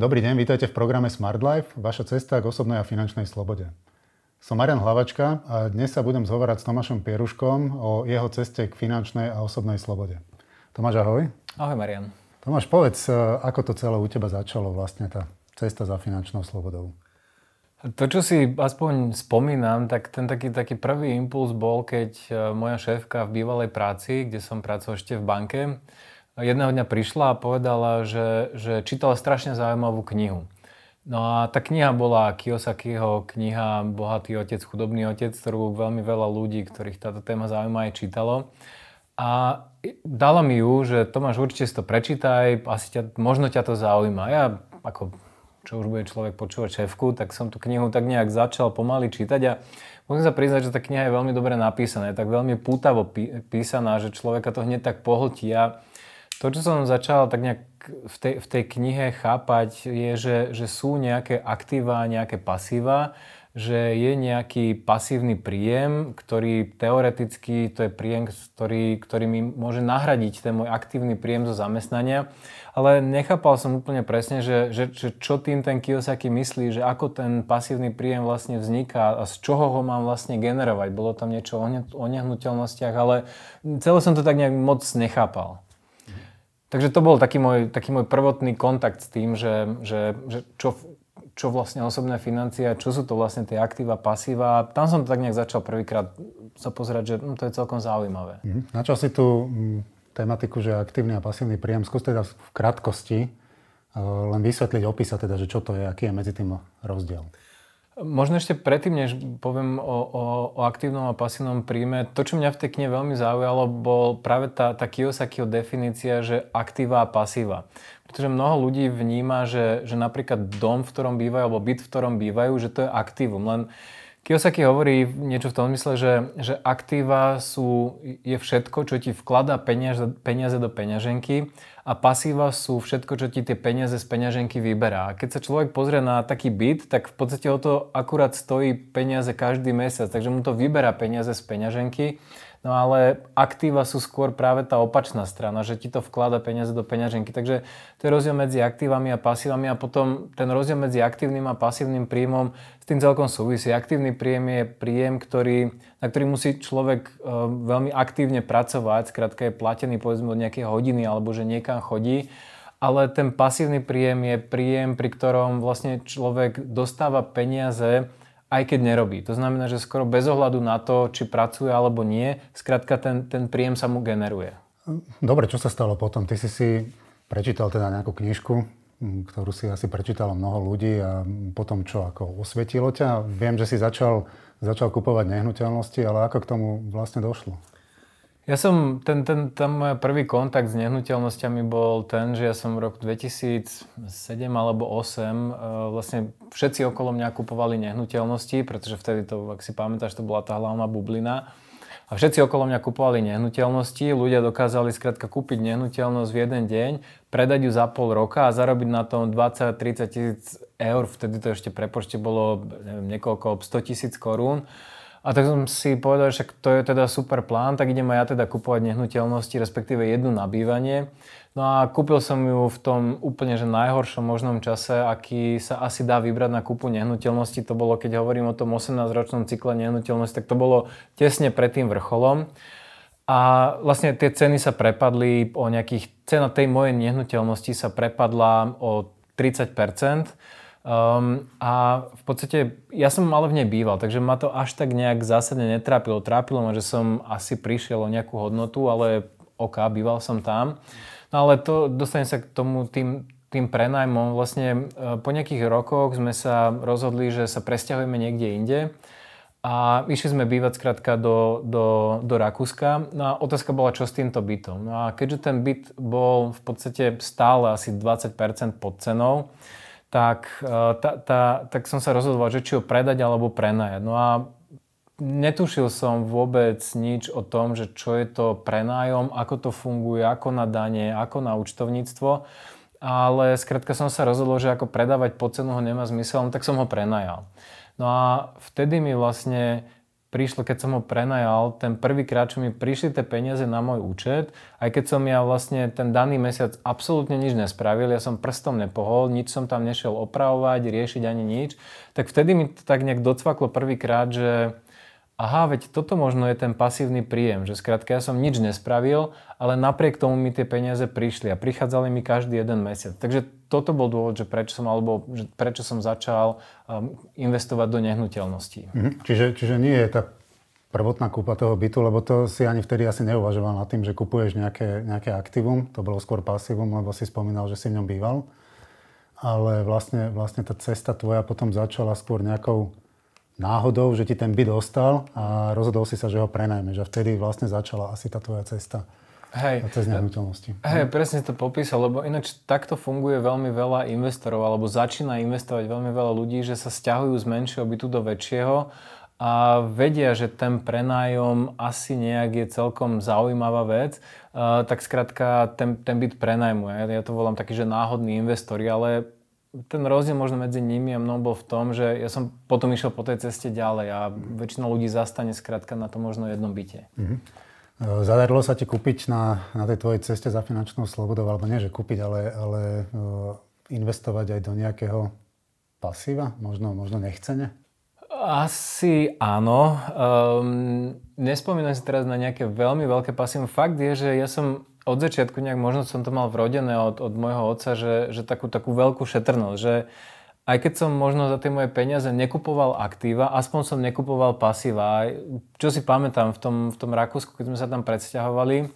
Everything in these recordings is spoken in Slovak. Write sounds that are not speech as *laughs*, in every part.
Dobrý deň, vítajte v programe Smart Life, vaša cesta k osobnej a finančnej slobode. Som Marian Hlavačka a dnes sa budem zhovárať s Tomášom Pieruškom o jeho ceste k finančnej a osobnej slobode. Tomáš, ahoj. Ahoj, Marian. Tomáš, povedz, ako to celé u teba začalo vlastne tá cesta za finančnou slobodou? To, čo si aspoň spomínam, tak ten taký, taký prvý impuls bol, keď e, moja šéfka v bývalej práci, kde som pracoval ešte v banke, jedného dňa prišla a povedala, že, že čítala strašne zaujímavú knihu. No a tá kniha bola Kiyosakiho kniha Bohatý otec, chudobný otec, ktorú veľmi veľa ľudí, ktorých táto téma zaujíma, aj čítalo. A dala mi ju, že Tomáš, určite si to prečítaj, asi ťa, možno ťa to zaujíma. Ja ako čo už bude človek počúvať šéfku, tak som tú knihu tak nejak začal pomaly čítať a musím sa priznať, že tá kniha je veľmi dobre napísaná, je tak veľmi pútavo písaná, že človeka to hneď tak pohltí. A to, čo som začal tak nejak v tej, v tej knihe chápať, je, že, že sú nejaké aktíva, nejaké pasíva, že je nejaký pasívny príjem, ktorý teoreticky to je príjem, ktorý, ktorý mi môže nahradiť ten môj aktívny príjem zo zamestnania. Ale nechápal som úplne presne, že, že, že čo tým ten Kiyosaki myslí, že ako ten pasívny príjem vlastne vzniká a z čoho ho mám vlastne generovať. Bolo tam niečo o nehnuteľnostiach, ale celé som to tak nejak moc nechápal. Takže to bol taký môj, taký môj prvotný kontakt s tým, že, že, že čo, čo vlastne osobné financie, čo sú to vlastne tie aktíva, pasíva. Tam som to tak nejak začal prvýkrát sa pozerať, že no, to je celkom zaujímavé. Mhm. Načal si tú mm, tematiku, že aktívny a pasívny príjem. Skús teda v krátkosti e, len vysvetliť, opísať teda, že čo to je, aký je medzi tým rozdiel. Možno ešte predtým, než poviem o, o, o aktívnom a pasívnom príjme, to, čo mňa v tej knihe veľmi zaujalo, bol práve tá, tá Kiyosakiho definícia, že aktíva a pasíva. Pretože mnoho ľudí vníma, že, že napríklad dom, v ktorom bývajú, alebo byt, v ktorom bývajú, že to je aktívum. Len Kiyosaki hovorí niečo v tom mysle, že, že aktíva sú, je všetko, čo ti vkladá peniaze, peniaze do peňaženky a pasíva sú všetko, čo ti tie peniaze z peňaženky vyberá. A keď sa človek pozrie na taký byt, tak v podstate o to akurát stojí peniaze každý mesiac, takže mu to vyberá peniaze z peňaženky No ale aktíva sú skôr práve tá opačná strana, že ti to vklada peniaze do peňaženky. Takže to je rozdiel medzi aktívami a pasívami a potom ten rozdiel medzi aktívnym a pasívnym príjmom s tým celkom súvisí. Aktívny príjem je príjem, ktorý, na ktorý musí človek e, veľmi aktívne pracovať, skrátka je platený povedzme od nejakej hodiny alebo že niekam chodí ale ten pasívny príjem je príjem, pri ktorom vlastne človek dostáva peniaze aj keď nerobí. To znamená, že skoro bez ohľadu na to, či pracuje alebo nie, skrátka ten, ten príjem sa mu generuje. Dobre, čo sa stalo potom? Ty si si prečítal teda nejakú knižku, ktorú si asi prečítalo mnoho ľudí a potom čo, ako osvietilo ťa? Viem, že si začal, začal kupovať nehnuteľnosti, ale ako k tomu vlastne došlo? Ja som, ten, ten, ten môj prvý kontakt s nehnuteľnosťami bol ten, že ja som v roku 2007 alebo 2008 e, vlastne všetci okolo mňa kupovali nehnuteľnosti, pretože vtedy to, ak si pamätáš, to bola tá hlavná bublina. A všetci okolo mňa kupovali nehnuteľnosti, ľudia dokázali skrátka kúpiť nehnuteľnosť v jeden deň, predať ju za pol roka a zarobiť na tom 20-30 tisíc eur, vtedy to ešte prepočte bolo neviem, niekoľko 100 tisíc korún. A tak som si povedal, že to je teda super plán, tak idem aj ja teda kupovať nehnuteľnosti, respektíve jednu na bývanie. No a kúpil som ju v tom úplne že najhoršom možnom čase, aký sa asi dá vybrať na kúpu nehnuteľnosti. To bolo, keď hovorím o tom 18-ročnom cykle nehnuteľnosti, tak to bolo tesne pred tým vrcholom. A vlastne tie ceny sa prepadli o nejakých, cena tej mojej nehnuteľnosti sa prepadla o 30 Um, a v podstate ja som ale v nej býval, takže ma to až tak nejak zásadne netrápilo. Trápilo ma, že som asi prišiel o nejakú hodnotu, ale OK, býval som tam. No ale to, dostane sa k tomu tým, tým prenajmom. Vlastne e, po nejakých rokoch sme sa rozhodli, že sa presťahujeme niekde inde. A išli sme bývať skrátka do, do, do Rakúska. No a otázka bola, čo s týmto bytom. No a keďže ten byt bol v podstate stále asi 20% pod cenou, tak, e, tá, tá, tak som sa rozhodoval, že či ho predať alebo prenajať. No a netušil som vôbec nič o tom, že čo je to prenájom, ako to funguje, ako na dane, ako na účtovníctvo. Ale skrátka som sa rozhodol, že ako predávať po cenu ho nemá zmysel, no tak som ho prenajal. No a vtedy mi vlastne prišlo, keď som ho prenajal, ten prvýkrát, čo mi prišli tie peniaze na môj účet, aj keď som ja vlastne ten daný mesiac absolútne nič nespravil, ja som prstom nepohol, nič som tam nešiel opravovať, riešiť ani nič, tak vtedy mi to tak nejak docvaklo prvýkrát, že aha, veď toto možno je ten pasívny príjem, že skrátka ja som nič nespravil, ale napriek tomu mi tie peniaze prišli a prichádzali mi každý jeden mesiac. Takže toto bol dôvod, že prečo som, alebo že prečo som začal um, investovať do nehnuteľností. Mhm. Čiže, čiže nie je tá prvotná kúpa toho bytu, lebo to si ani vtedy asi neuvažoval nad tým, že kupuješ nejaké, nejaké aktívum, to bolo skôr pasívum, lebo si spomínal, že si v ňom býval. Ale vlastne, vlastne tá cesta tvoja potom začala skôr nejakou náhodou, že ti ten byt dostal a rozhodol si sa, že ho prenajmeš. A vtedy vlastne začala asi tá tvoja cesta. Hej. Cez nehnuteľnosti. Hej, presne si to popísal, lebo ináč takto funguje veľmi veľa investorov, alebo začína investovať veľmi veľa ľudí, že sa stiahujú z menšieho bytu do väčšieho a vedia, že ten prenájom asi nejak je celkom zaujímavá vec, tak skrátka ten, ten byt prenajmu. Ja, ja to volám taký, že náhodný investori, ale ten rozdiel možno medzi nimi a mnou bol v tom, že ja som potom išiel po tej ceste ďalej a väčšina ľudí zastane skrátka na to možno jednom byte. Mm-hmm. Zadarilo sa ti kúpiť na, na tej tvojej ceste za finančnou slobodou, alebo nie, že kúpiť, ale, ale investovať aj do nejakého pasíva? Možno, možno nechcene? Asi áno. Um, nespomínam si teraz na nejaké veľmi veľké pasívum. Fakt je, že ja som od začiatku nejak možno som to mal vrodené od, od môjho otca, že, že takú, takú veľkú šetrnosť, že aj keď som možno za tie moje peniaze nekupoval aktíva, aspoň som nekupoval pasíva. Čo si pamätám v tom, v tom Rakúsku, keď sme sa tam predsťahovali,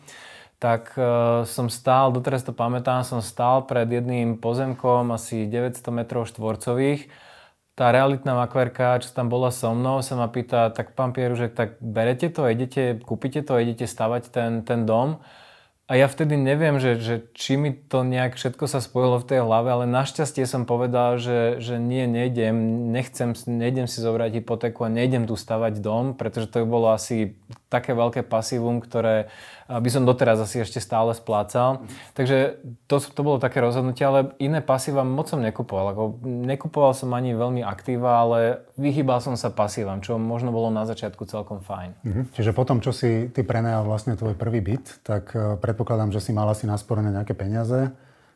tak uh, som stál, doteraz to pamätám, som stál pred jedným pozemkom asi 900 metrov štvorcových. Tá realitná makverka, čo tam bola so mnou, sa ma pýta, tak pán Pieružek, tak berete to, idete, kúpite to, idete stavať ten, ten dom. A ja vtedy neviem, že, že či mi to nejak všetko sa spojilo v tej hlave, ale našťastie som povedal, že, že nie, nejdem, nechcem, nejdem si zobrať hypotéku a nejdem tu stavať dom, pretože to by bolo asi také veľké pasívum, ktoré by som doteraz asi ešte stále splácal. Takže to, to bolo také rozhodnutie, ale iné pasíva moc som nekupoval. Ako, nekupoval som ani veľmi aktíva, ale vyhýbal som sa pasívam, čo možno bolo na začiatku celkom fajn. Mhm. Čiže potom, čo si ty prenajal vlastne tvoj prvý byt, tak uh, predpokladám, že si mal asi nasporené nejaké peniaze.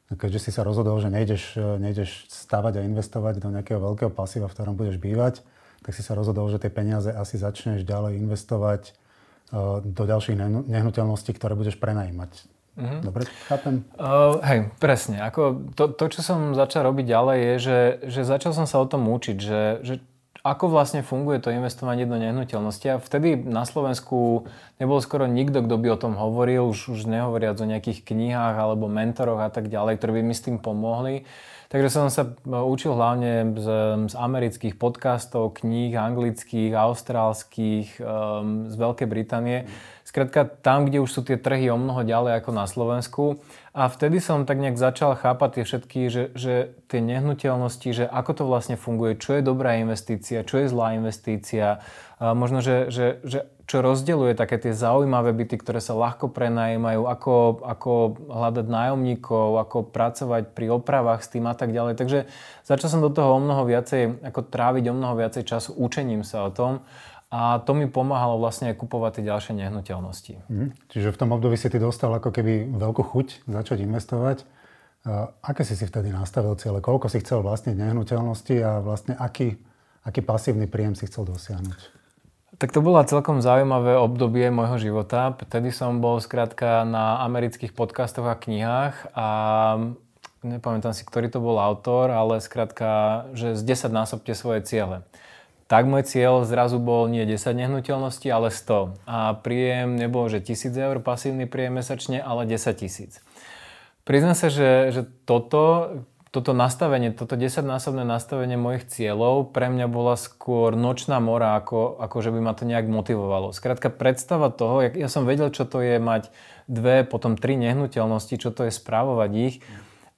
Keďže si sa rozhodol, že nejdeš, e, nejdeš stavať a investovať do nejakého veľkého pasíva, v ktorom budeš bývať, tak si sa rozhodol, že tie peniaze asi začneš ďalej investovať do ďalších nehnuteľností, ktoré budeš prenajímať. Mm-hmm. Dobre, chápem? Uh, hej, presne. Ako to, to, čo som začal robiť ďalej, je, že, že začal som sa o tom učiť, že, že ako vlastne funguje to investovanie do nehnuteľnosti. A vtedy na Slovensku nebol skoro nikto, kto by o tom hovoril, už, už nehovoriac o nejakých knihách alebo mentoroch a tak ďalej, ktorí by mi s tým pomohli. Takže som sa e, učil hlavne z, z amerických podcastov, kníh anglických, austrálskych, um, z Veľkej Británie. Skrátka tam, kde už sú tie trhy o mnoho ďalej ako na Slovensku. A vtedy som tak nejak začal chápať tie všetky, že, že tie nehnuteľnosti, že ako to vlastne funguje, čo je dobrá investícia, čo je zlá investícia. A možno, že, že, že čo rozdeľuje také tie zaujímavé byty, ktoré sa ľahko prenajímajú, ako, ako hľadať nájomníkov, ako pracovať pri opravách s tým a tak ďalej. Takže začal som do toho o mnoho viacej, ako tráviť o mnoho viacej času učením sa o tom. A to mi pomáhalo vlastne aj kupovať tie ďalšie nehnuteľnosti. Mm. Čiže v tom období si ty dostal ako keby veľkú chuť začať investovať. A aké si si vtedy nastavil cieľe? Koľko si chcel vlastne nehnuteľnosti a vlastne aký, aký pasívny príjem si chcel dosiahnuť? Tak to bola celkom zaujímavé obdobie môjho života. Vtedy som bol skrátka na amerických podcastoch a knihách a nepamätám si, ktorý to bol autor, ale skrátka, že z 10 násobte svoje ciele. Tak môj cieľ zrazu bol nie 10 nehnuteľností, ale 100. A príjem nebol, že 1000 eur pasívny príjem mesačne, ale 10 tisíc. Priznám sa, že, že toto, toto nastavenie, toto 10-násobné nastavenie mojich cieľov pre mňa bola skôr nočná mora, ako, ako že by ma to nejak motivovalo. Skrátka predstava toho, ja som vedel, čo to je mať dve, potom tri nehnuteľnosti, čo to je správovať ich.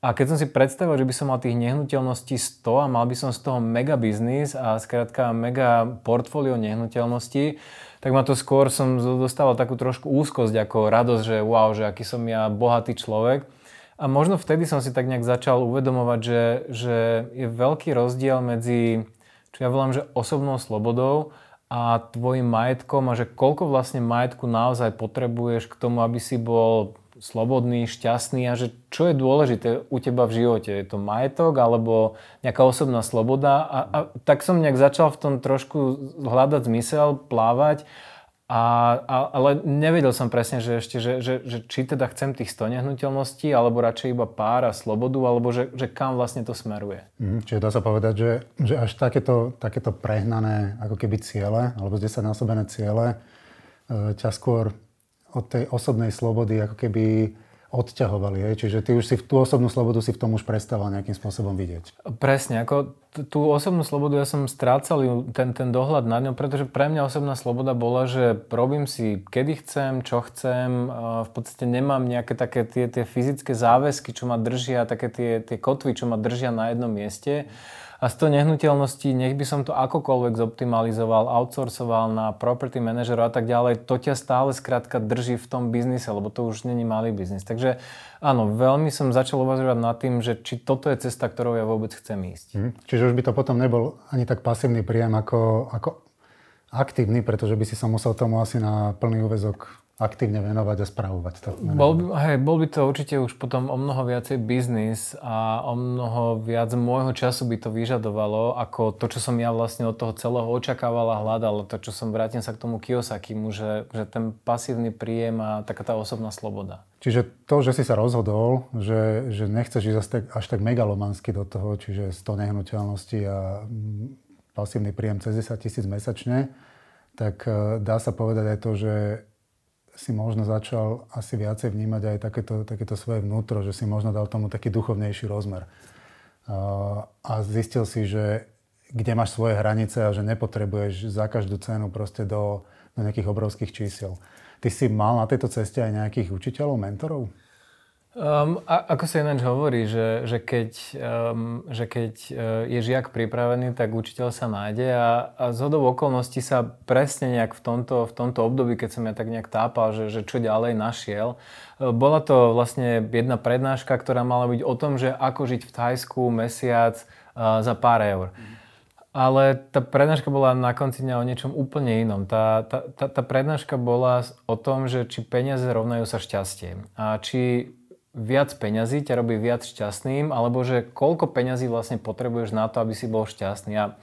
A keď som si predstavil, že by som mal tých nehnuteľností 100 a mal by som z toho mega biznis a skrátka mega portfólio nehnuteľností, tak ma to skôr som dostával takú trošku úzkosť ako radosť, že wow, že aký som ja bohatý človek. A možno vtedy som si tak nejak začal uvedomovať, že, že je veľký rozdiel medzi, čo ja volám, že osobnou slobodou a tvojim majetkom a že koľko vlastne majetku naozaj potrebuješ k tomu, aby si bol slobodný, šťastný a že čo je dôležité u teba v živote? Je to majetok alebo nejaká osobná sloboda? A, a tak som nejak začal v tom trošku hľadať zmysel, plávať a, a, ale nevedel som presne, že ešte, že, že, že či teda chcem tých 100 nehnuteľností, alebo radšej iba pár a slobodu, alebo že, že kam vlastne to smeruje. Mm, čiže dá sa povedať, že, že až takéto, takéto prehnané ako keby ciele, alebo 10 násobené ciele, e, ťa skôr od tej osobnej slobody ako keby odťahovali. Hej? Čiže ty už si tú osobnú slobodu si v tom už prestával nejakým spôsobom vidieť. Presne, ako tú osobnú slobodu ja som strácal ten, ten dohľad nad ňou, pretože pre mňa osobná sloboda bola, že robím si kedy chcem, čo chcem, v podstate nemám nejaké také tie, tie fyzické záväzky, čo ma držia, také tie, tie kotvy, čo ma držia na jednom mieste. A z toho nehnuteľnosti, nech by som to akokoľvek zoptimalizoval, outsourcoval na property manažerov a tak ďalej, to ťa stále skrátka drží v tom biznise, lebo to už není malý biznis. Takže áno, veľmi som začal uvažovať nad tým, že či toto je cesta, ktorou ja vôbec chcem ísť. Hm. Čiže už by to potom nebol ani tak pasívny príjem ako, ako aktívny, pretože by si sa musel tomu asi na plný úvezok aktívne venovať a spravovať to. Bol by, hej, bol by to určite už potom o mnoho viacej biznis a o mnoho viac môjho času by to vyžadovalo, ako to, čo som ja vlastne od toho celého očakával a hľadal. To, čo som, vrátim sa k tomu Kiyosakimu, že, že ten pasívny príjem a taká tá osobná sloboda. Čiže to, že si sa rozhodol, že, že nechceš ísť až tak, až tak megalomansky do toho, čiže 100 nehnuteľností a mm, pasívny príjem cez 10 tisíc mesačne, tak eh, dá sa povedať aj to, že si možno začal asi viacej vnímať aj takéto, takéto svoje vnútro, že si možno dal tomu taký duchovnejší rozmer. A zistil si, že kde máš svoje hranice a že nepotrebuješ za každú cenu proste do, do nejakých obrovských čísel. Ty si mal na tejto ceste aj nejakých učiteľov, mentorov? Um, a, ako sa ináč hovorí, že, že keď, um, že keď uh, je žiak pripravený, tak učiteľ sa nájde a, a z okolností sa presne nejak v tomto, v tomto období, keď som ja tak nejak tápal, že, že čo ďalej našiel. Uh, bola to vlastne jedna prednáška, ktorá mala byť o tom, že ako žiť v Thajsku mesiac uh, za pár eur. Ale tá prednáška bola na konci dňa o niečom úplne inom. Tá, tá, tá, tá prednáška bola o tom, že či peniaze rovnajú sa šťastie. A či viac peňazí ťa robí viac šťastným, alebo že koľko peňazí vlastne potrebuješ na to, aby si bol šťastný. A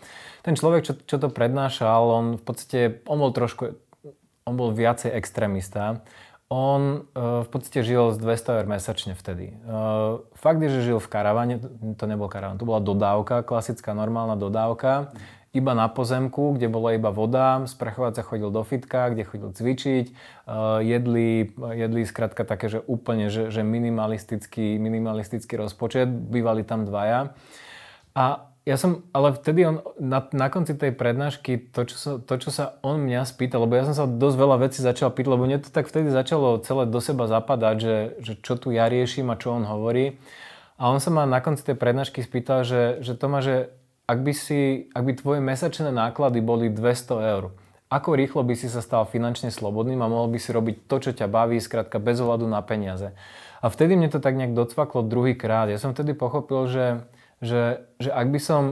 ten človek, čo, čo to prednášal, on v podstate, on bol trošku, on bol viacej extrémista. On uh, v podstate žil z 200 eur mesačne vtedy. Uh, fakt je, že žil v karavane, to nebol karavan, to bola dodávka, klasická normálna dodávka iba na pozemku, kde bola iba voda, sprchovať sa chodil do fitka, kde chodil cvičiť, uh, jedli, jedli skrátka také, že úplne, že, že minimalistický, minimalistický rozpočet, bývali tam dvaja. A ja som, ale vtedy on, na, na konci tej prednášky, to čo, sa, to, čo sa on mňa spýtal, lebo ja som sa dosť veľa vecí začal pýtať, lebo mne to tak vtedy začalo celé do seba zapadať, že, že čo tu ja riešim a čo on hovorí. A on sa ma na konci tej prednášky spýtal, že, že to má, že ak by, si, ak by tvoje mesačné náklady boli 200 eur, ako rýchlo by si sa stal finančne slobodným a mohol by si robiť to, čo ťa baví, skrátka bez ohľadu na peniaze. A vtedy mne to tak nejak docvaklo druhýkrát. Ja som vtedy pochopil, že, že, že ak by som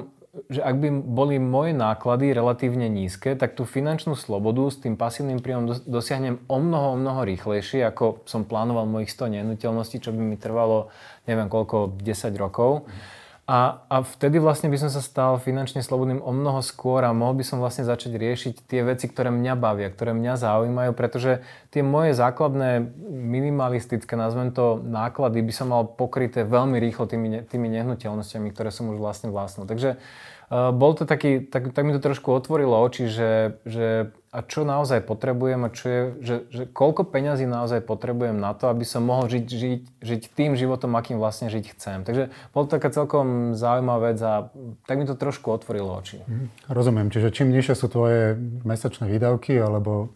že ak by boli moje náklady relatívne nízke, tak tú finančnú slobodu s tým pasívnym príjmom dosiahnem o mnoho, o mnoho rýchlejšie, ako som plánoval mojich 100 nehnuteľností, čo by mi trvalo neviem koľko, 10 rokov. Mm. A, a vtedy vlastne by som sa stal finančne slobodným o mnoho skôr a mohol by som vlastne začať riešiť tie veci, ktoré mňa bavia, ktoré mňa zaujímajú, pretože tie moje základné minimalistické, nazvem to, náklady by som mal pokryté veľmi rýchlo tými, tými nehnuteľnosťami, ktoré som už vlastne vlastnil. Takže uh, bol to taký, tak, tak mi to trošku otvorilo oči, že, že a čo naozaj potrebujem a čo je, že, že koľko peňazí naozaj potrebujem na to, aby som mohol žiť, žiť, žiť tým životom, akým vlastne žiť chcem. Takže bol to taká celkom zaujímavá vec a tak mi to trošku otvorilo oči. Mhm. Rozumiem, čiže čím nižšie sú tvoje mesačné výdavky alebo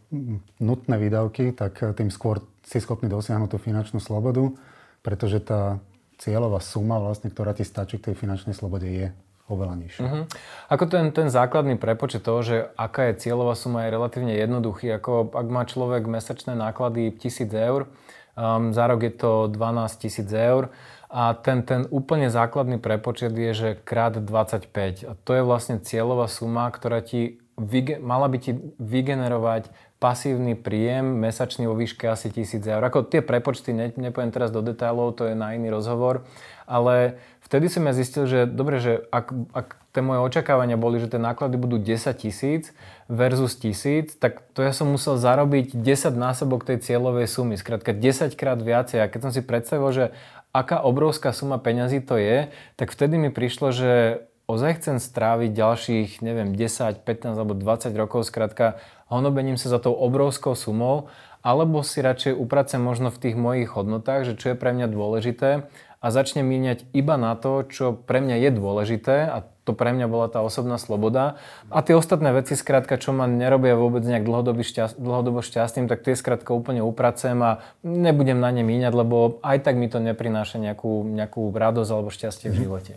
nutné výdavky, tak tým skôr si schopný dosiahnuť tú finančnú slobodu, pretože tá cieľová suma, vlastne, ktorá ti stačí k tej finančnej slobode je oveľa nižšie. Uh-huh. Ako ten, ten základný prepočet toho, že aká je cieľová suma, je relatívne jednoduchý. Ako ak má človek mesačné náklady 1000 eur, um, za rok je to 12 tisíc eur a ten, ten úplne základný prepočet je, že krát 25. A to je vlastne cieľová suma, ktorá ti vyge- mala by ti vygenerovať pasívny príjem mesačný vo výške asi 1000 eur. Ako tie prepočty, ne, nepoviem teraz do detailov, to je na iný rozhovor, ale vtedy som ja zistil, že dobre, že ak, ak tie moje očakávania boli, že tie náklady budú 10 tisíc versus tisíc, tak to ja som musel zarobiť 10 násobok tej cieľovej sumy, skrátka 10 krát viacej. A keď som si predstavil, že aká obrovská suma peňazí to je, tak vtedy mi prišlo, že ozaj chcem stráviť ďalších, neviem, 10, 15 alebo 20 rokov, skrátka honobením sa za tou obrovskou sumou, alebo si radšej upracem možno v tých mojich hodnotách, že čo je pre mňa dôležité a začnem míňať iba na to, čo pre mňa je dôležité a to pre mňa bola tá osobná sloboda. A tie ostatné veci, skrátka, čo ma nerobia vôbec nejak dlhodobo, šťast, dlhodobo šťastným, tak tie skrátka úplne upracem a nebudem na ne míňať, lebo aj tak mi to neprináša nejakú, nejakú radosť alebo šťastie v mhm. živote.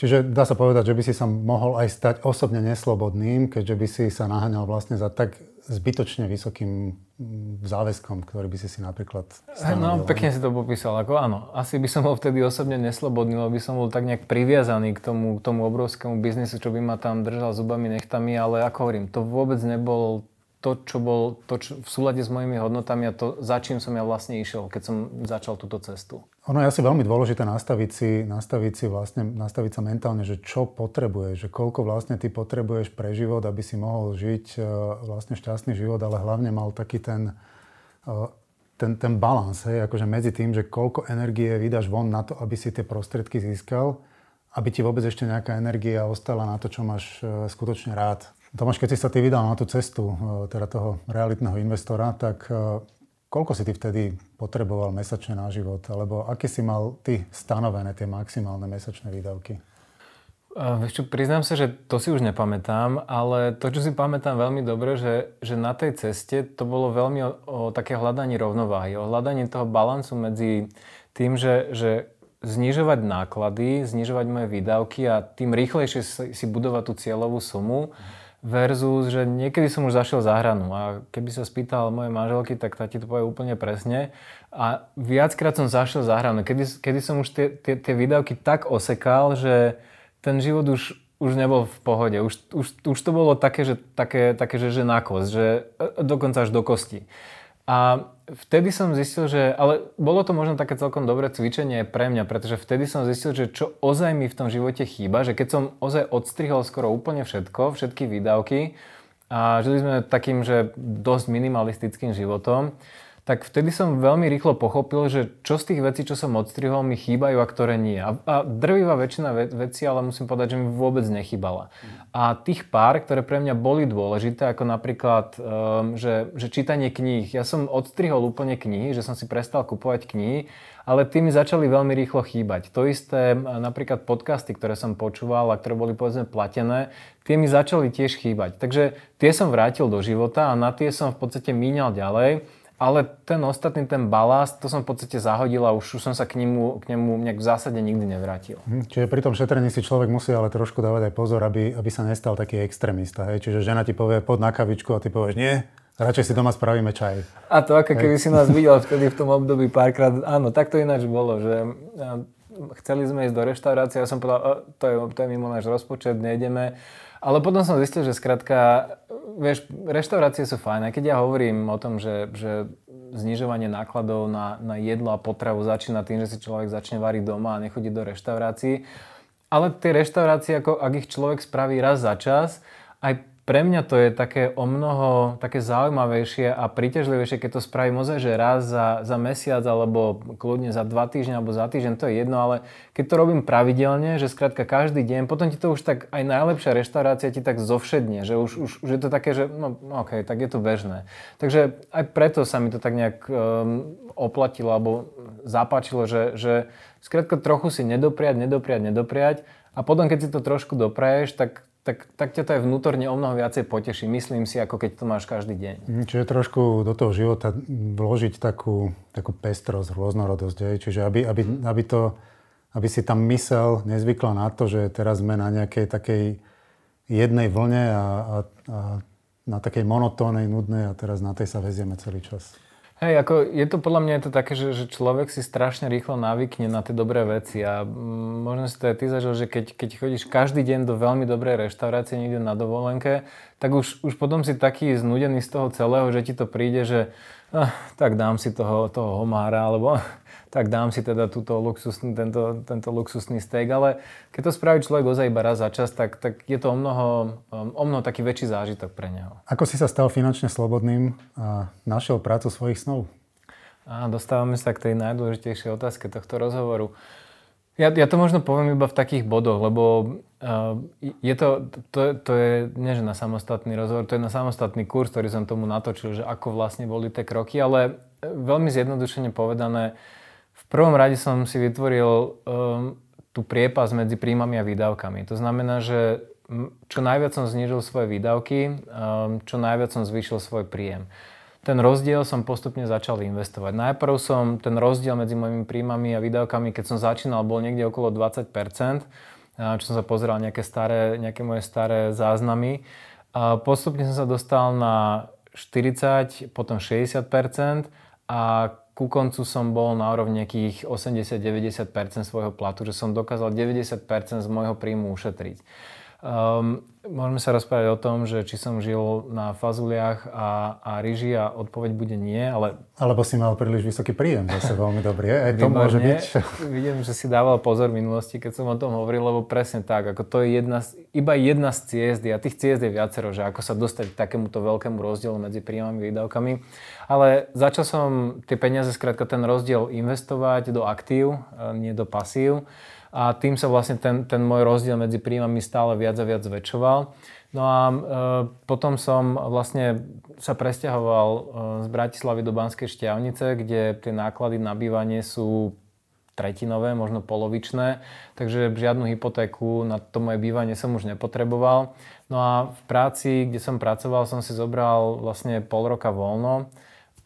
Čiže dá sa povedať, že by si sa mohol aj stať osobne neslobodným, keďže by si sa naháňal vlastne za tak zbytočne vysokým mm, záväzkom, ktorý by si si napríklad stanovil. No, pekne si to popísal. Ako áno, asi by som bol vtedy osobne neslobodný, lebo by som bol tak nejak priviazaný k tomu, k tomu obrovskému biznisu, čo by ma tam držal zubami, nechtami, ale ako hovorím, to vôbec nebol to, čo bol to, čo v súlade s mojimi hodnotami a to, za čím som ja vlastne išiel, keď som začal túto cestu. Ono je asi veľmi dôležité nastaviť si, nastaviť si vlastne, nastaviť sa mentálne, že čo potrebuješ, že koľko vlastne ty potrebuješ pre život, aby si mohol žiť e, vlastne šťastný život, ale hlavne mal taký ten, e, ten, ten balans, hej, akože medzi tým, že koľko energie vydáš von na to, aby si tie prostriedky získal, aby ti vôbec ešte nejaká energia ostala na to, čo máš e, skutočne rád. Tomáš, keď si sa ty vydal na tú cestu e, teda toho realitného investora, tak e, koľko si ty vtedy potreboval mesačne na život? Alebo aké si mal ty stanovené tie maximálne mesačné výdavky? Vieš čo, priznám sa, že to si už nepamätám, ale to, čo si pamätám veľmi dobre, že, že na tej ceste to bolo veľmi o, o také hľadaní rovnováhy, o hľadaní toho balancu medzi tým, že, že znižovať náklady, znižovať moje výdavky a tým rýchlejšie si budovať tú cieľovú sumu. Mm versus, že niekedy som už zašiel za hranu a keby sa spýtal mojej manželky, tak tá ti to povie úplne presne. A viackrát som zašiel za hranu, kedy, kedy som už tie, tie, tie výdavky tak osekal, že ten život už, už nebol v pohode. Už, už, už to bolo také, že, také, také, že, že nakos, že e, dokonca až do kosti. A vtedy som zistil, že, ale bolo to možno také celkom dobré cvičenie pre mňa, pretože vtedy som zistil, že čo ozaj mi v tom živote chýba, že keď som ozaj odstrihol skoro úplne všetko, všetky výdavky a žili sme takým, že dosť minimalistickým životom, tak vtedy som veľmi rýchlo pochopil, že čo z tých vecí, čo som odstrihol, mi chýbajú a ktoré nie. A, a drvivá väčšina ve- vecí, ale musím povedať, že mi vôbec nechýbala. A tých pár, ktoré pre mňa boli dôležité, ako napríklad, um, že, že čítanie kníh. Ja som odstrihol úplne knihy, že som si prestal kupovať knihy, ale tí mi začali veľmi rýchlo chýbať. To isté napríklad podcasty, ktoré som počúval a ktoré boli povedzme platené, tie mi začali tiež chýbať. Takže tie som vrátil do života a na tie som v podstate míňal ďalej ale ten ostatný, ten balast, to som v podstate zahodil a už, som sa k nemu, k nemu nejak v zásade nikdy nevrátil. Hm, čiže pri tom šetrení si človek musí ale trošku dávať aj pozor, aby, aby sa nestal taký extrémista. Hej? Čiže žena ti povie, pod na kavičku a ty povieš, nie, radšej si doma spravíme čaj. A to ako keby si nás videl vtedy v tom období párkrát, áno, tak to ináč bolo, že chceli sme ísť do reštaurácie a som povedal, to je, to je mimo náš rozpočet, nejdeme. Ale potom som zistil, že skrátka, vieš, reštaurácie sú fajn. Aj keď ja hovorím o tom, že, že znižovanie nákladov na, na jedlo a potravu začína tým, že si človek začne variť doma a nechodí do reštaurácií. Ale tie reštaurácie, ako ak ich človek spraví raz za čas, aj pre mňa to je také o mnoho také zaujímavejšie a príťažlivejšie, keď to spravím ozaj, že raz za, za mesiac alebo kľudne za dva týždne alebo za týždeň, to je jedno, ale keď to robím pravidelne, že skrátka každý deň, potom ti to už tak aj najlepšia reštaurácia ti tak zovšedne, že už, už, už je to také, že no ok, tak je to bežné. Takže aj preto sa mi to tak nejak um, oplatilo alebo zapáčilo, že, že skrátka trochu si nedopriať, nedopriať, nedopriať a potom keď si to trošku dopraješ, tak tak, tak ťa to aj vnútorne o mnoho viacej poteší, myslím si, ako keď to máš každý deň. Mhm, čiže trošku do toho života vložiť takú, takú pestrosť, rôznorodosť, aj? čiže aby, aby, mm. aby, to, aby si tam mysel nezvykla na to, že teraz sme na nejakej takej jednej vlne a, a, a na takej monotónej, nudnej a teraz na tej sa vezieme celý čas. Hej, ako je to podľa mňa je to také, že, že človek si strašne rýchlo navykne na tie dobré veci a mm, možno si to aj ty zažil, že keď, keď chodíš každý deň do veľmi dobrej reštaurácie niekde na dovolenke, tak už, už potom si taký znudený z toho celého, že ti to príde, že ah, tak dám si toho, toho homára, alebo *laughs* tak dám si teda túto luxusný, tento, tento luxusný steak, ale keď to spraví človek ozaj iba raz za čas, tak, tak je to o mnoho, o mnoho taký väčší zážitok pre neho. Ako si sa stal finančne slobodným a našiel prácu svojich snov? A dostávame sa k tej najdôležitejšej otázke tohto rozhovoru. Ja, ja to možno poviem iba v takých bodoch, lebo uh, je to, to, to je, nie že na samostatný rozhovor, to je na samostatný kurz, ktorý som tomu natočil, že ako vlastne boli tie kroky, ale veľmi zjednodušene povedané, v prvom rade som si vytvoril um, tú priepas medzi príjmami a výdavkami. To znamená, že čo najviac som znížil svoje výdavky, um, čo najviac som zvýšil svoj príjem ten rozdiel som postupne začal investovať. Najprv som ten rozdiel medzi mojimi príjmami a výdavkami, keď som začínal, bol niekde okolo 20%, čo som sa pozeral nejaké, staré, nejaké moje staré záznamy. A postupne som sa dostal na 40, potom 60% a ku koncu som bol na úrovni nejakých 80-90% svojho platu, že som dokázal 90% z môjho príjmu ušetriť. Um, môžeme sa rozprávať o tom, že či som žil na fazuliach a, a ryži a odpoveď bude nie, ale... Alebo si mal príliš vysoký príjem, zase veľmi dobrý. Aj to môže byť. Vidím, že si dával pozor v minulosti, keď som o tom hovoril, lebo presne tak, ako to je jedna, iba jedna z ciest a tých ciest je viacero, že ako sa dostať k takémuto veľkému rozdielu medzi príjmami a výdavkami. Ale začal som tie peniaze, skrátka ten rozdiel investovať do aktív, nie do pasív a tým sa vlastne ten, ten môj rozdiel medzi príjmami stále viac a viac zväčšoval. No a e, potom som vlastne sa presťahoval e, z Bratislavy do Banskej Šťavnice, kde tie náklady na bývanie sú tretinové, možno polovičné, takže žiadnu hypotéku na to moje bývanie som už nepotreboval. No a v práci, kde som pracoval, som si zobral vlastne pol roka voľno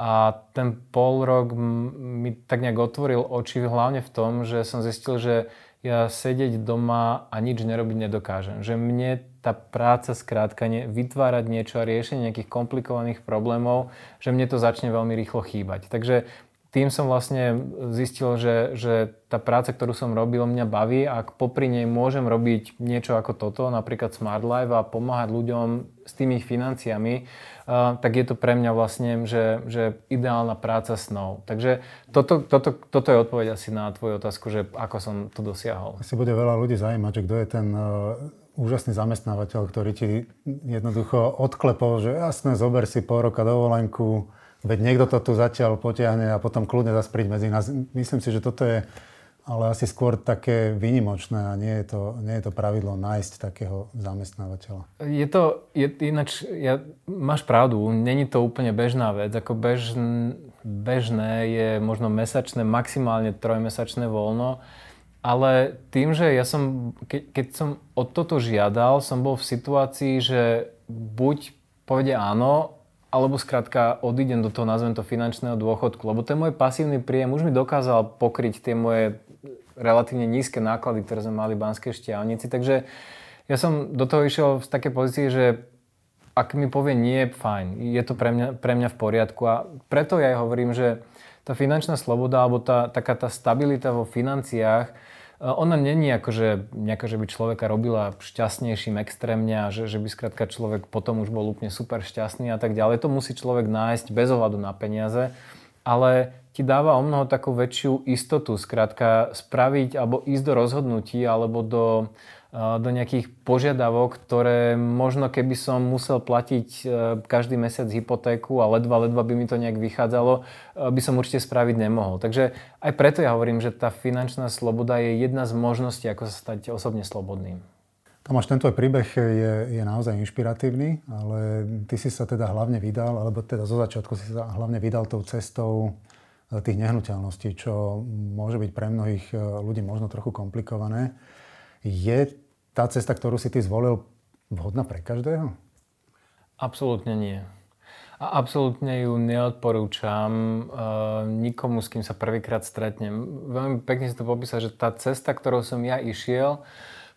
a ten pol rok mi tak nejak otvoril oči hlavne v tom, že som zistil, že ja sedieť doma a nič nerobiť nedokážem. Že mne tá práca skrátka, ne, vytvárať niečo a riešenie nejakých komplikovaných problémov, že mne to začne veľmi rýchlo chýbať. Takže tým som vlastne zistil, že, že tá práca, ktorú som robil, mňa baví a ak popri nej môžem robiť niečo ako toto, napríklad Smart Life a pomáhať ľuďom s tými financiami, uh, tak je to pre mňa vlastne, že, že ideálna práca snov. Takže toto, toto, toto je odpoveď asi na tvoju otázku, že ako som to dosiahol. Asi bude veľa ľudí zaujímať, že kto je ten uh, úžasný zamestnávateľ, ktorý ti jednoducho odklepol, že jasné, zober si pol roka dovolenku, veď niekto to tu zatiaľ potiahne a potom kľudne zase príď medzi nás. Myslím si, že toto je ale asi skôr také výnimočné a nie je to, nie je to pravidlo nájsť takého zamestnávateľa. Je to, je, ináč, ja, máš pravdu, není to úplne bežná vec. Ako bežn, bežné je možno mesačné, maximálne trojmesačné voľno, ale tým, že ja som, ke, keď som od toto žiadal, som bol v situácii, že buď povedia áno, alebo skrátka odídem do toho, nazvem to finančného dôchodku, lebo ten môj pasívny príjem už mi dokázal pokryť tie moje relatívne nízke náklady, ktoré sme mali v Banskej štiavnici, takže ja som do toho išiel v takej pozícii, že ak mi povie nie, fajn, je to pre mňa, pre mňa v poriadku. A preto ja hovorím, že tá finančná sloboda alebo tá, taká tá stabilita vo financiách ona není ako, že, nejako, že by človeka robila šťastnejším extrémne a že, že by skrátka človek potom už bol úplne super šťastný a tak ďalej. To musí človek nájsť bez ohľadu na peniaze, ale ti dáva o mnoho takú väčšiu istotu, skrátka spraviť alebo ísť do rozhodnutí alebo do, do nejakých požiadavok, ktoré možno keby som musel platiť e, každý mesiac hypotéku a ledva, ledva by mi to nejak vychádzalo, e, by som určite spraviť nemohol. Takže aj preto ja hovorím, že tá finančná sloboda je jedna z možností, ako sa stať osobne slobodným. Tomáš, ten tvoj príbeh je, je naozaj inšpiratívny, ale ty si sa teda hlavne vydal, alebo teda zo začiatku si sa hlavne vydal tou cestou e, tých nehnuteľností, čo môže byť pre mnohých ľudí možno trochu komplikované. Je tá cesta, ktorú si ty zvolil, vhodná pre každého? Absolútne nie. A absolútne ju neodporúčam uh, nikomu, s kým sa prvýkrát stretnem. Veľmi pekne si to popísal, že tá cesta, ktorou som ja išiel,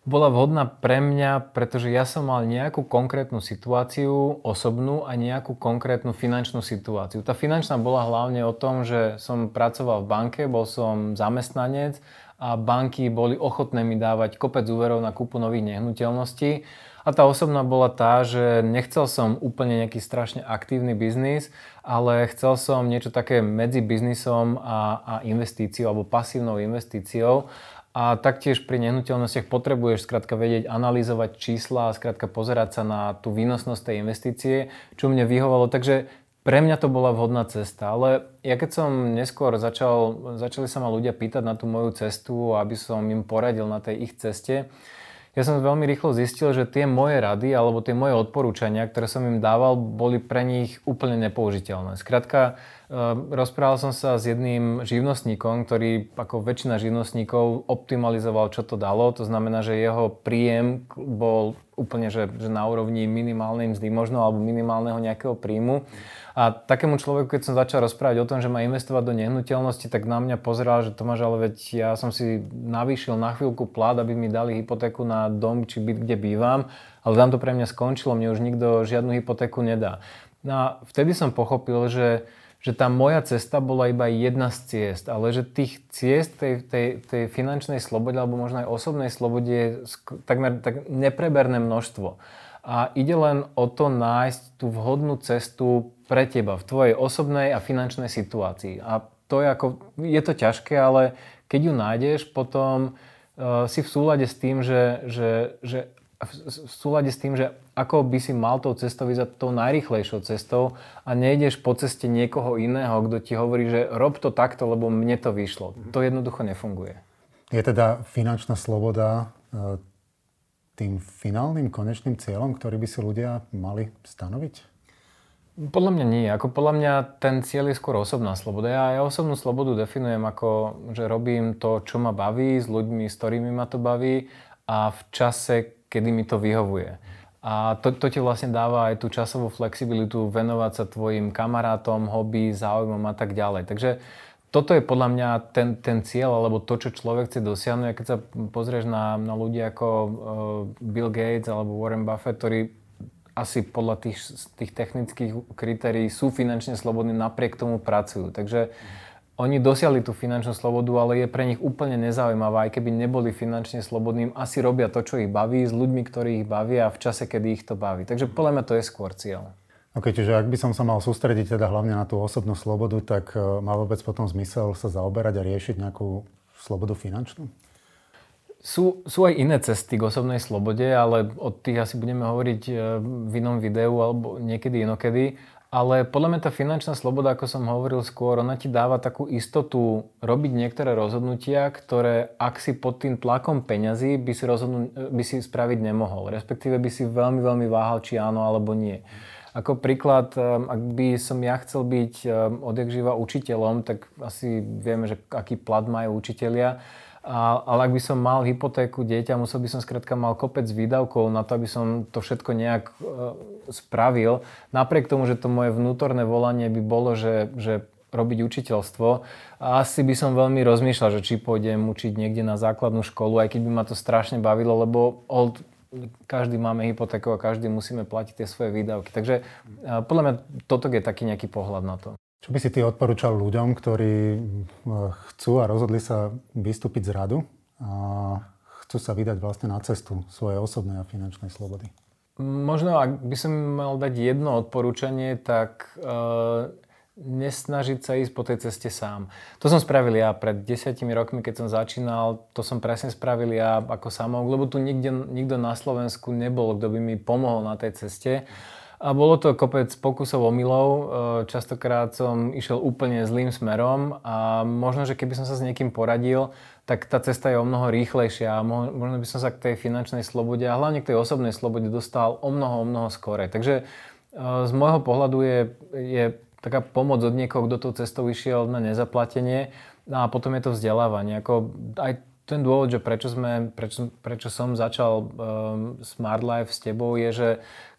bola vhodná pre mňa, pretože ja som mal nejakú konkrétnu situáciu osobnú a nejakú konkrétnu finančnú situáciu. Tá finančná bola hlavne o tom, že som pracoval v banke, bol som zamestnanec a banky boli ochotné mi dávať kopec úverov na kúpu nových nehnuteľností. A tá osobná bola tá, že nechcel som úplne nejaký strašne aktívny biznis, ale chcel som niečo také medzi biznisom a, a investíciou alebo pasívnou investíciou. A taktiež pri nehnuteľnostiach potrebuješ skrátka vedieť analyzovať čísla a skrátka pozerať sa na tú výnosnosť tej investície, čo mne vyhovalo. Takže pre mňa to bola vhodná cesta, ale ja keď som neskôr začal, začali sa ma ľudia pýtať na tú moju cestu, aby som im poradil na tej ich ceste, ja som veľmi rýchlo zistil, že tie moje rady alebo tie moje odporúčania, ktoré som im dával, boli pre nich úplne nepoužiteľné. Skrátka, rozprával som sa s jedným živnostníkom, ktorý ako väčšina živnostníkov optimalizoval, čo to dalo. To znamená, že jeho príjem bol úplne že, že na úrovni minimálnej mzdy možno alebo minimálneho nejakého príjmu. A takému človeku, keď som začal rozprávať o tom, že má investovať do nehnuteľnosti, tak na mňa pozeral, že Tomáš, ale veď ja som si navýšil na chvíľku plát, aby mi dali hypotéku na dom či byt, kde bývam, ale tam to pre mňa skončilo, mne už nikto žiadnu hypotéku nedá. No a vtedy som pochopil, že že tá moja cesta bola iba jedna z ciest, ale že tých ciest tej, tej, tej finančnej slobode alebo možno aj osobnej slobode je takmer tak nepreberné množstvo. A ide len o to nájsť tú vhodnú cestu pre teba v tvojej osobnej a finančnej situácii. A to je ako, je to ťažké, ale keď ju nájdeš, potom uh, si v súlade s tým, že, že, že v súlade s tým, že ako by si mal tou cestou vyzať tou najrychlejšou cestou a nejdeš po ceste niekoho iného, kto ti hovorí, že rob to takto, lebo mne to vyšlo. To jednoducho nefunguje. Je teda finančná sloboda e, tým finálnym konečným cieľom, ktorý by si ľudia mali stanoviť? Podľa mňa nie. Ako podľa mňa ten cieľ je skôr osobná sloboda. Ja, ja osobnú slobodu definujem ako, že robím to, čo ma baví, s ľuďmi, s ktorými ma to baví a v čase, kedy mi to vyhovuje. A to, to ti vlastne dáva aj tú časovú flexibilitu venovať sa tvojim kamarátom, hobby, záujmom a tak ďalej. Takže toto je podľa mňa ten, ten cieľ, alebo to, čo človek chce dosiahnuť. keď sa pozrieš na, na ľudí ako uh, Bill Gates alebo Warren Buffett, ktorí asi podľa tých, tých technických kritérií sú finančne slobodní, napriek tomu pracujú. Takže mm oni dosiahli tú finančnú slobodu, ale je pre nich úplne nezaujímavá, aj keby neboli finančne slobodným, asi robia to, čo ich baví, s ľuďmi, ktorí ich bavia a v čase, kedy ich to baví. Takže podľa mňa to je skôr cieľ. OK, čiže ak by som sa mal sústrediť teda hlavne na tú osobnú slobodu, tak uh, má vôbec potom zmysel sa zaoberať a riešiť nejakú slobodu finančnú? Sú, sú aj iné cesty k osobnej slobode, ale o tých asi budeme hovoriť e, v inom videu alebo niekedy inokedy. Ale podľa mňa tá finančná sloboda, ako som hovoril skôr, ona ti dáva takú istotu robiť niektoré rozhodnutia, ktoré ak si pod tým tlakom peňazí by si, rozhodnú, by si spraviť nemohol. Respektíve by si veľmi, veľmi váhal, či áno alebo nie. Ako príklad, um, ak by som ja chcel byť um, odjak živa učiteľom, tak asi vieme, že aký plat majú učitelia a, ale ak by som mal hypotéku dieťa, musel by som skrátka mal kopec výdavkov na to, aby som to všetko nejak e, spravil. Napriek tomu, že to moje vnútorné volanie by bolo, že, že robiť učiteľstvo. A asi by som veľmi rozmýšľal, že či pôjdem učiť niekde na základnú školu, aj keď by ma to strašne bavilo, lebo old, každý máme hypotéku a každý musíme platiť tie svoje výdavky. Takže e, podľa mňa toto je taký nejaký pohľad na to. Čo by si ty odporúčal ľuďom, ktorí eh, chcú a rozhodli sa vystúpiť z radu a chcú sa vydať vlastne na cestu svojej osobnej a finančnej slobody? Možno, ak by som mal dať jedno odporúčanie, tak e, nesnažiť sa ísť po tej ceste sám. To som spravil ja pred desiatimi rokmi, keď som začínal. To som presne spravil ja ako samouk, lebo tu nikde, nikto na Slovensku nebol, kto by mi pomohol na tej ceste. A bolo to kopec pokusov omylov. E, častokrát som išiel úplne zlým smerom a možno, že keby som sa s niekým poradil, tak tá cesta je o mnoho rýchlejšia a možno by som sa k tej finančnej slobode a hlavne k tej osobnej slobode dostal o mnoho, o mnoho skore. Takže e, z môjho pohľadu je, je taká pomoc od niekoho, kto tou cestou išiel na nezaplatenie a potom je to vzdelávanie. Ako aj ten dôvod, že prečo, sme, prečo, prečo som začal um, Smart Life s tebou, je, že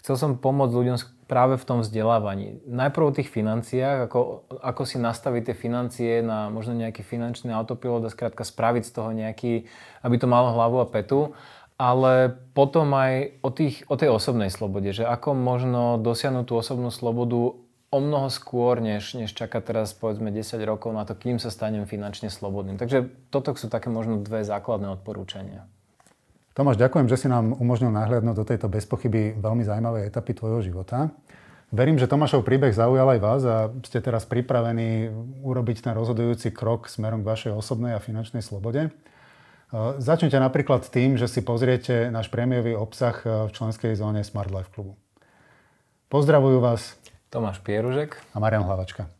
chcel som pomôcť ľuďom práve v tom vzdelávaní. Najprv o tých financiách, ako, ako si nastaviť tie financie na možno nejaký finančný autopilot a skrátka spraviť z toho nejaký, aby to malo hlavu a petu. ale potom aj o, tých, o tej osobnej slobode, že ako možno dosiahnuť tú osobnú slobodu o mnoho skôr, než, než čaká teraz povedzme 10 rokov na to, kým sa stanem finančne slobodným. Takže toto sú také možno dve základné odporúčania. Tomáš, ďakujem, že si nám umožnil nahliadnúť do tejto bezpochyby veľmi zaujímavej etapy tvojho života. Verím, že Tomášov príbeh zaujal aj vás a ste teraz pripravení urobiť ten rozhodujúci krok smerom k vašej osobnej a finančnej slobode. Začnite napríklad tým, že si pozriete náš prémiový obsah e, v členskej zóne Smart Life Klubu. Pozdravujú vás Tomáš Pieružek a Marian Hlavačka.